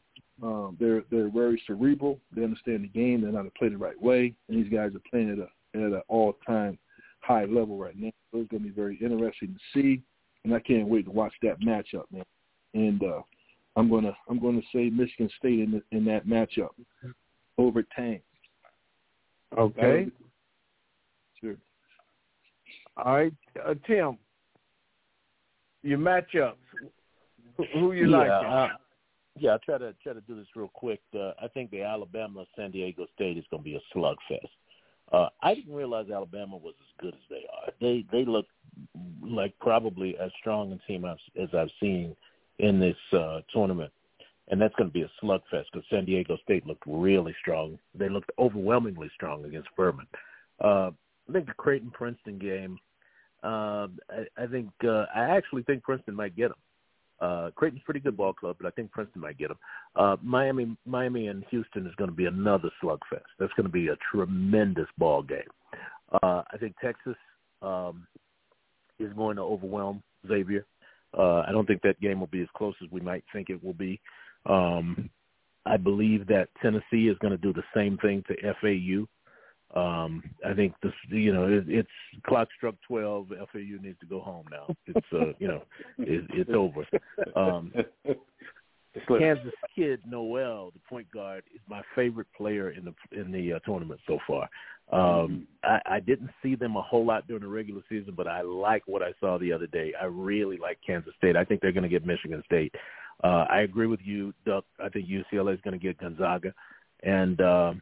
um, they're they're very cerebral. They understand the game. They know how to play the right way, and these guys are playing at a at an all time high level right now. So it's going to be very interesting to see, and I can't wait to watch that matchup, man and uh, I'm gonna I'm gonna say Michigan State in the, in that matchup over Tang. Okay. Sure. All right, uh, Tim. Your matchups. Who, who you yeah, like? Uh, yeah, I'll try to try to do this real quick. Uh, I think the Alabama San Diego State is going to be a slugfest. Uh, I didn't realize Alabama was as good as they are. They they look like probably as strong a team as, as I've seen in this uh, tournament. And that's going to be a slugfest because San Diego State looked really strong. They looked overwhelmingly strong against Furman. Uh, I think the Creighton Princeton game. Uh, I, I think uh, I actually think Princeton might get them. Uh, Creighton's a pretty good ball club, but I think Princeton might get them. Uh, Miami, Miami, and Houston is going to be another slugfest. That's going to be a tremendous ball game. Uh, I think Texas um, is going to overwhelm Xavier. Uh, I don't think that game will be as close as we might think it will be. Um, I believe that Tennessee is going to do the same thing to FAU. Um, I think this, you know, it, it's clock struck twelve. FAU needs to go home now. It's, uh, you know, it, it's over. Um, Kansas kid Nowell, the point guard, is my favorite player in the in the uh, tournament so far. Um, I, I didn't see them a whole lot during the regular season, but I like what I saw the other day. I really like Kansas State. I think they're going to get Michigan State. Uh, I agree with you, Duck. I think UCLA is going to get Gonzaga, and uh,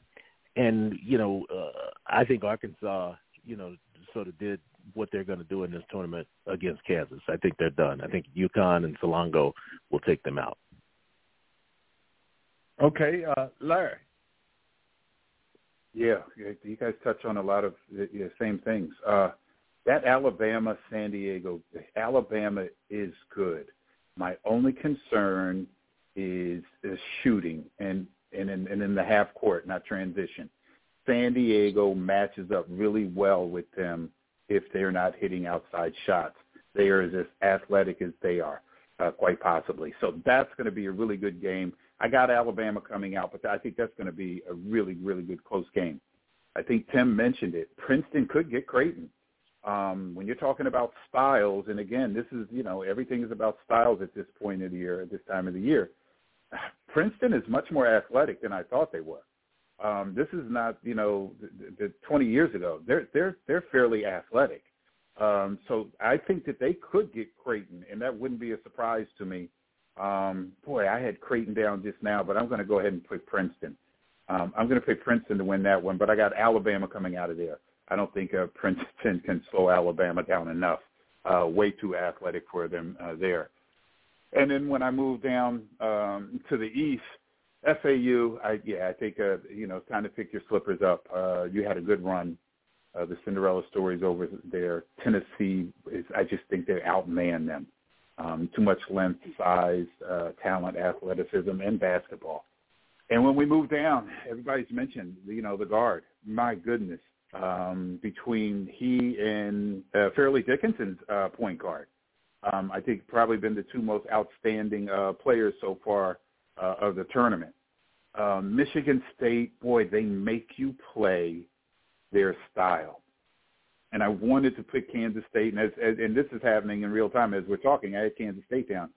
and you know uh, I think Arkansas, you know, sort of did what they're going to do in this tournament against Kansas. I think they're done. I think UConn and Sanogo will take them out. Okay, uh, Larry. Yeah, you guys touch on a lot of the same things. Uh, that Alabama San Diego, Alabama is good. My only concern is is shooting and and in, and in the half court, not transition. San Diego matches up really well with them if they're not hitting outside shots. They are as athletic as they are, uh, quite possibly. So that's going to be a really good game. I got Alabama coming out, but I think that's going to be a really, really good close game. I think Tim mentioned it. Princeton could get Creighton. Um, when you're talking about styles, and again, this is, you know, everything is about styles at this point of the year, at this time of the year. Princeton is much more athletic than I thought they were. Um, this is not, you know, the, the 20 years ago. They're they're they're fairly athletic. Um, so I think that they could get Creighton, and that wouldn't be a surprise to me um, boy, I had Creighton down just now, but I'm going to go ahead and pick Princeton. Um, I'm going to pick Princeton to win that one, but I got Alabama coming out of there. I don't think uh, *laughs* Princeton can slow Alabama down enough. Uh, way too athletic for them uh, there. And then when I move down um, to the east, FAU, I, yeah, I think uh, you know, time to pick your slippers up. Uh, you had a good run. Uh, the Cinderella stories over there. Tennessee is, I just think they outman them um, too much length, size, uh, talent, athleticism, and basketball. And when we move down, everybody's mentioned, you know, the guard. My goodness, um, between he and uh, Fairleigh Dickinson's uh, point guard, um, I think probably been the two most outstanding uh, players so far uh, of the tournament. Um, Michigan State, boy, they make you play their style and I wanted to put Kansas State, and as, as and this is happening in real time as we're talking. I had Kansas State down.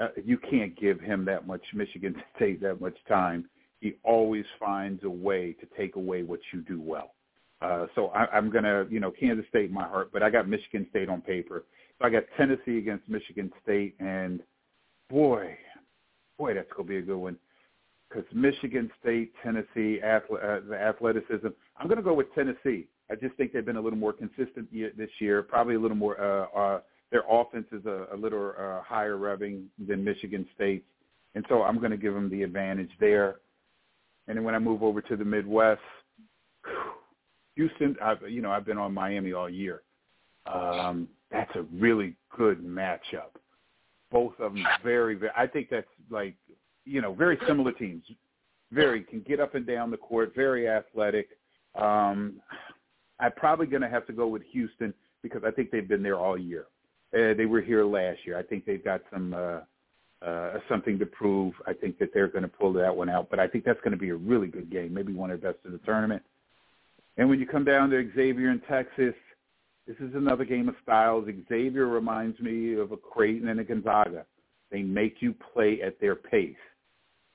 Uh, you can't give him that much Michigan *laughs* State that much time. He always finds a way to take away what you do well. Uh, so I, I'm gonna, you know, Kansas State in my heart, but I got Michigan State on paper. So I got Tennessee against Michigan State, and boy, boy, that's gonna be a good one. Because Michigan State, Tennessee, uh, the athleticism. I'm gonna go with Tennessee. I just think they've been a little more consistent this year. Probably a little more. Uh, uh, their offense is a, a little uh, higher revving than Michigan State's, and so I'm going to give them the advantage there. And then when I move over to the Midwest, Houston, I've, you know, I've been on Miami all year. Um, that's a really good matchup. Both of them very, very. I think that's like, you know, very similar teams. Very can get up and down the court. Very athletic. Um, I'm probably going to have to go with Houston because I think they've been there all year. Uh, they were here last year. I think they've got some uh, uh, something to prove. I think that they're going to pull that one out. But I think that's going to be a really good game, maybe one of the best of the tournament. And when you come down to Xavier in Texas, this is another game of styles. Xavier reminds me of a Creighton and a Gonzaga. They make you play at their pace.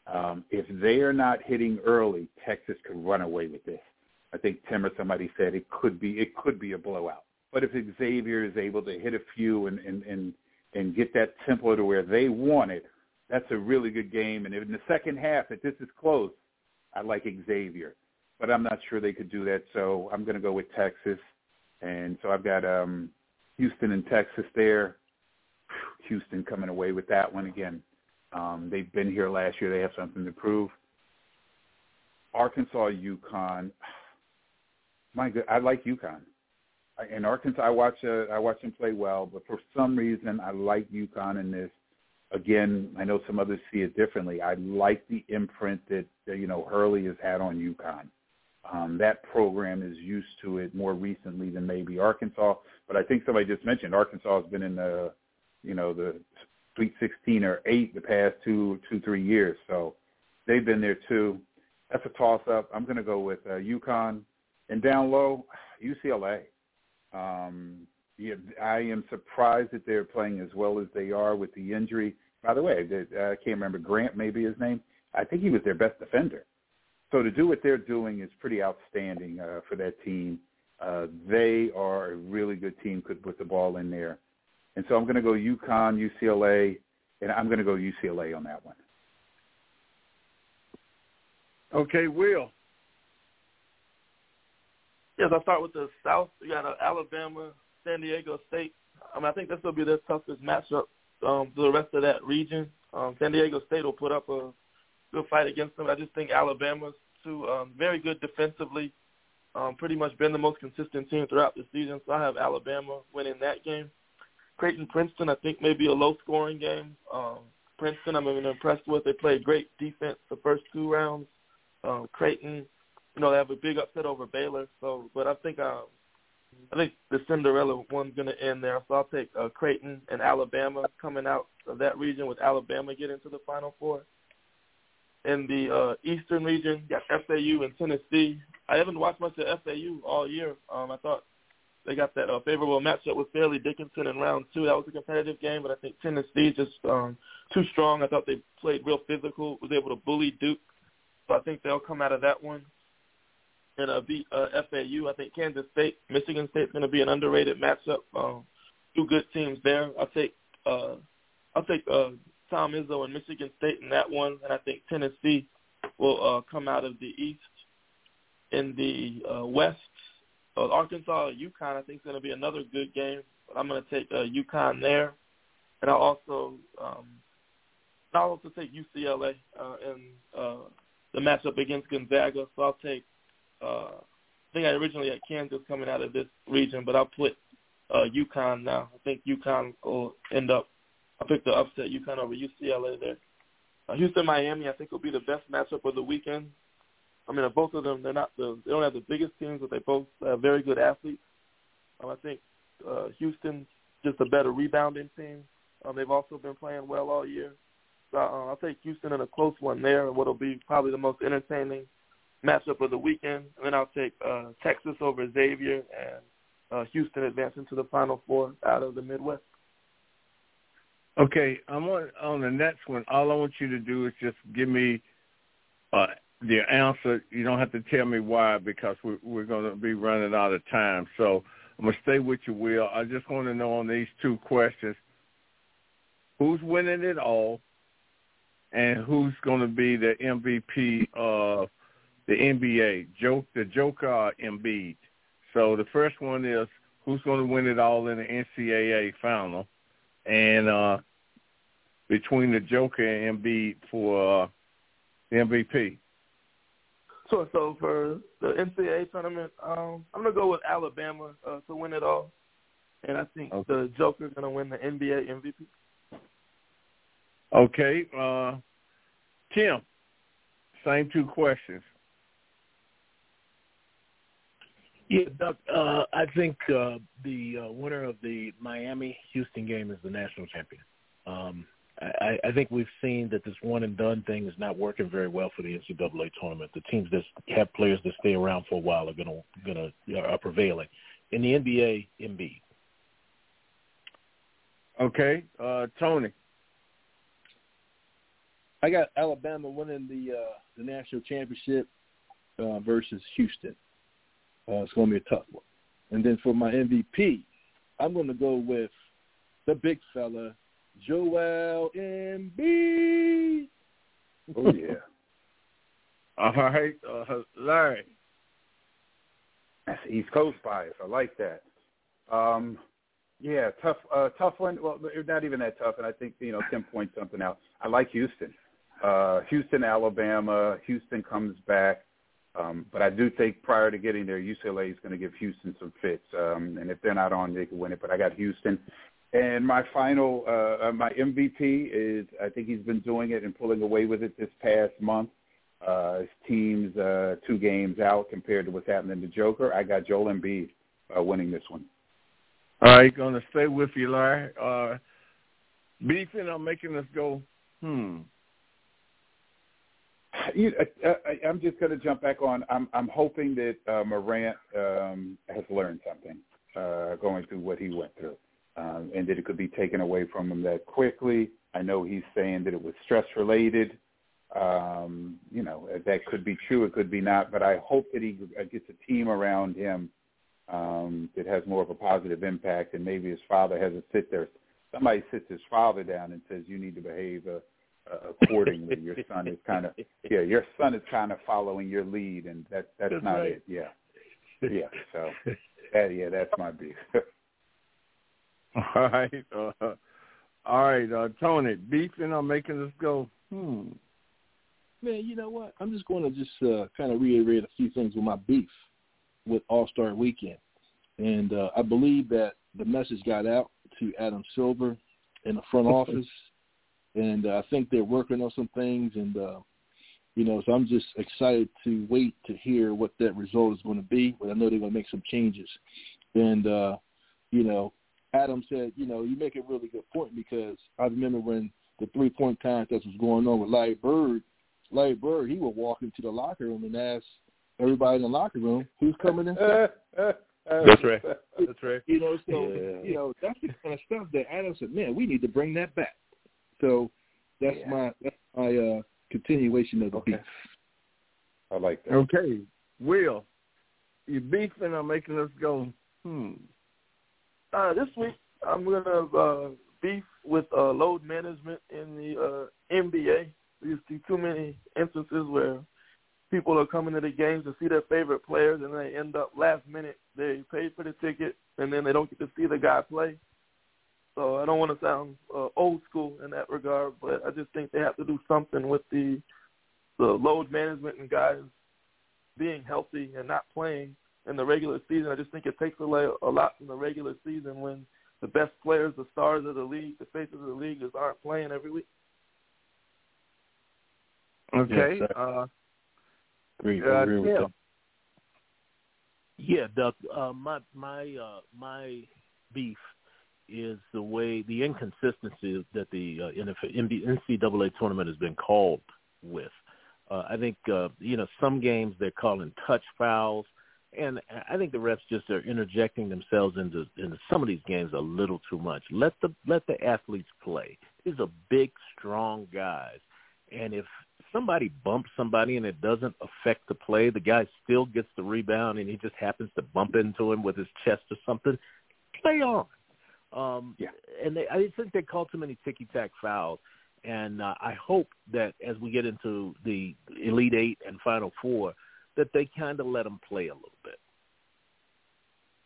Um, if they are not hitting early, Texas could run away with this. I think Tim or somebody said it could be it could be a blowout. But if Xavier is able to hit a few and and and, and get that tempo to where they want it, that's a really good game. And in the second half, if this is close, I like Xavier, but I'm not sure they could do that. So I'm going to go with Texas, and so I've got um, Houston and Texas there. *sighs* Houston coming away with that one again. Um, they've been here last year. They have something to prove. Arkansas, UConn *sighs* my good, I like UConn. In Arkansas, I watch uh, I watch them play well, but for some reason, I like UConn in this. Again, I know some others see it differently. I like the imprint that you know Hurley has had on UConn. Um, that program is used to it more recently than maybe Arkansas. But I think somebody just mentioned Arkansas has been in the, you know, the Sweet 16 or eight the past two, two, three years. So they've been there too. That's a toss-up. I'm going to go with uh, UConn. And down low, UCLA. Um, yeah, I am surprised that they're playing as well as they are with the injury. By the way, uh, I can't remember Grant, maybe his name. I think he was their best defender. So to do what they're doing is pretty outstanding uh, for that team. Uh, they are a really good team. Could put the ball in there, and so I'm going to go UConn, UCLA, and I'm going to go UCLA on that one. Okay, Will. Yes, I'll start with the South. You got uh, Alabama, San Diego State. I mean, I think this will be their toughest matchup um, for the rest of that region. Um, San Diego State will put up a good fight against them. I just think Alabama's too um, very good defensively. Um, pretty much been the most consistent team throughout the season, so I have Alabama winning that game. Creighton Princeton, I think maybe a low scoring game. Um, Princeton, I'm even impressed with. They played great defense the first two rounds. Um, Creighton, you know, they have a big upset over Baylor. So, but I think um, I think the Cinderella one's going to end there. So I'll take uh, Creighton and Alabama coming out of that region with Alabama getting to the Final Four. In the uh, Eastern region, got FAU and Tennessee. I haven't watched much of FAU all year. Um, I thought they got that uh, favorable matchup with Fairleigh Dickinson in round two. That was a competitive game, but I think Tennessee just um, too strong. I thought they played real physical, was able to bully Duke. So I think they'll come out of that one and uh, beat uh, FAU. I think Kansas State, Michigan State's going to be an underrated matchup. Um, two good teams there. I'll take uh, I'll take uh, Tom Izzo and Michigan State in that one, and I think Tennessee will uh, come out of the East. In the uh, West, uh, Arkansas, UConn, I think is going to be another good game. But I'm going to take uh, UConn there, and I'll also um, I'll also take UCLA uh, in uh, the matchup against Gonzaga. So I'll take uh, I think I originally had Kansas coming out of this region, but I'll put uh, UConn now. I think UConn will end up. I picked the upset UConn over UCLA there. Uh, Houston, Miami, I think will be the best matchup of the weekend. I mean, both of them, they're not the, they don't have the biggest teams, but they both have very good athletes. Um, I think uh, Houston's just a better rebounding team. Um, they've also been playing well all year. So uh, I'll take Houston in a close one there, and what'll be probably the most entertaining matchup of the weekend. And then I'll take uh, Texas over Xavier and uh, Houston advancing to the Final Four out of the Midwest. Okay, I'm on on the next one. All I want you to do is just give me uh, the answer. You don't have to tell me why because we're, we're going to be running out of time. So I'm going to stay with you, Will. I just want to know on these two questions, who's winning it all and who's going to be the MVP of the NBA, joke the Joker Embiid. So the first one is who's going to win it all in the NCAA final, and uh, between the Joker and Embiid for uh, the MVP. So, so for the NCAA tournament, um, I'm gonna go with Alabama uh, to win it all, and I think okay. the Joker's gonna win the NBA MVP. Okay, uh, Tim. Same two questions. Yeah, Doug, uh, I think uh, the uh, winner of the Miami Houston game is the national champion. Um, I, I think we've seen that this one and done thing is not working very well for the NCAA tournament. The teams that have players that stay around for a while are going to going to are prevailing. In the NBA, Embiid. Okay, uh, Tony. I got Alabama winning the uh, the national championship uh, versus Houston. Uh, it's going to be a tough one. And then for my MVP, I'm going to go with the big fella, Joel Embiid. Oh yeah. *laughs* All right, uh, Larry. That's East Coast bias. I like that. Um, yeah, tough, uh, tough one. Well, not even that tough. And I think you know Tim points something out. I like Houston. Uh, Houston, Alabama. Houston comes back. Um, but I do think prior to getting there, UCLA is going to give Houston some fits. Um, and if they're not on, they can win it. But I got Houston. And my final, uh, uh my MVP is I think he's been doing it and pulling away with it this past month. Uh, his team's uh, two games out compared to what's happening to Joker. I got Joel Embiid uh, winning this one. All right, going to stay with you, Larry. Uh, beefing on making us go, hmm. You, uh, I, I'm just going to jump back on. I'm, I'm hoping that uh, Morant um, has learned something uh, going through what he went through, um, and that it could be taken away from him that quickly. I know he's saying that it was stress related. Um, you know, that could be true. It could be not. But I hope that he gets a team around him um, that has more of a positive impact, and maybe his father has to sit there. Somebody sits his father down and says, "You need to behave." Uh, uh, accordingly. your son is kind of yeah, your son is kind of following your lead, and that that's, that's not right. it. Yeah, yeah. So that, yeah, that's my beef. *laughs* all right, uh, all right, uh, Tony, beefing on making us go. Hmm. Man, you know what? I'm just going to just uh, kind of reiterate a few things with my beef with All Star Weekend, and uh, I believe that the message got out to Adam Silver in the front *laughs* office and uh, I think they're working on some things, and uh, you know, so I'm just excited to wait to hear what that result is going to be. But I know they're going to make some changes, and uh, you know, Adam said, you know, you make a really good point because I remember when the three point contest was going on with Larry Bird. Larry Bird, he would walk into the locker room and ask everybody in the locker room who's coming in. *laughs* That's right. *laughs* That's right. You know, so yeah. you know that's the kind of stuff that Adam said. Man, we need to bring that back. So that's yeah. my that's my uh, continuation of the okay. beef. I like that. Okay, Will, you beefing or making us go? Hmm. Uh, this week I'm gonna uh, beef with uh, load management in the uh, NBA. You see too many instances where people are coming to the games to see their favorite players, and they end up last minute they paid for the ticket, and then they don't get to see the guy play. So I don't want to sound uh, old school in that regard, but I just think they have to do something with the the load management and guys being healthy and not playing in the regular season. I just think it takes away a lot from the regular season when the best players, the stars of the league, the faces of the league, just aren't playing every week. Okay. Yes, uh, agree, uh, agree with yeah. Yeah, Doug. Uh, my my uh, my beef is the way the inconsistency that the uh, NCAA tournament has been called with. Uh, I think uh, you know some games they're calling touch fouls, and I think the refs just are interjecting themselves into into some of these games a little too much. Let the let the athletes play. These are big, strong guys, and if somebody bumps somebody and it doesn't affect the play, the guy still gets the rebound and he just happens to bump into him with his chest or something. Play on. Um, yeah. And they, I think they called too many ticky tack fouls. And uh, I hope that as we get into the Elite Eight and Final Four, that they kind of let them play a little bit.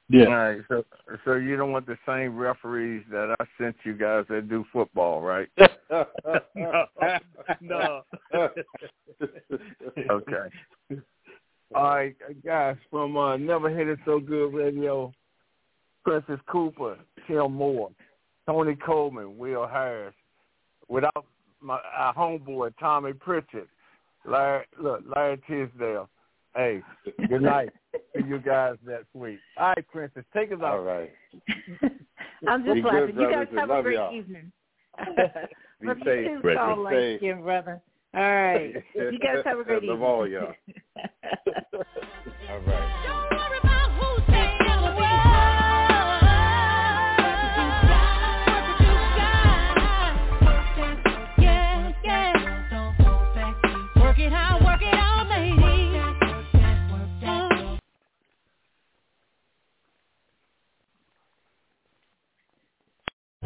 Yeah. All right. So, so you don't want the same referees that I sent you guys that do football, right? *laughs* no. no. *laughs* okay. All right, guys, from uh, Never Hit It So Good Radio, Precious Cooper, Tim Moore, Tony Coleman, Will Harris, without my our homeboy Tommy Pritchett, Larry look, Larry Tisdale. Hey, good night *laughs* to you guys next week. All right, Princess, take us out. All right. *laughs* I'm just Be laughing. Good, you guys have Love a great y'all. evening. *laughs* Be Love safe, you too, Brethren. Saul Safe. Langston, brother. All right. You guys have a great Love evening. all y'all. All right.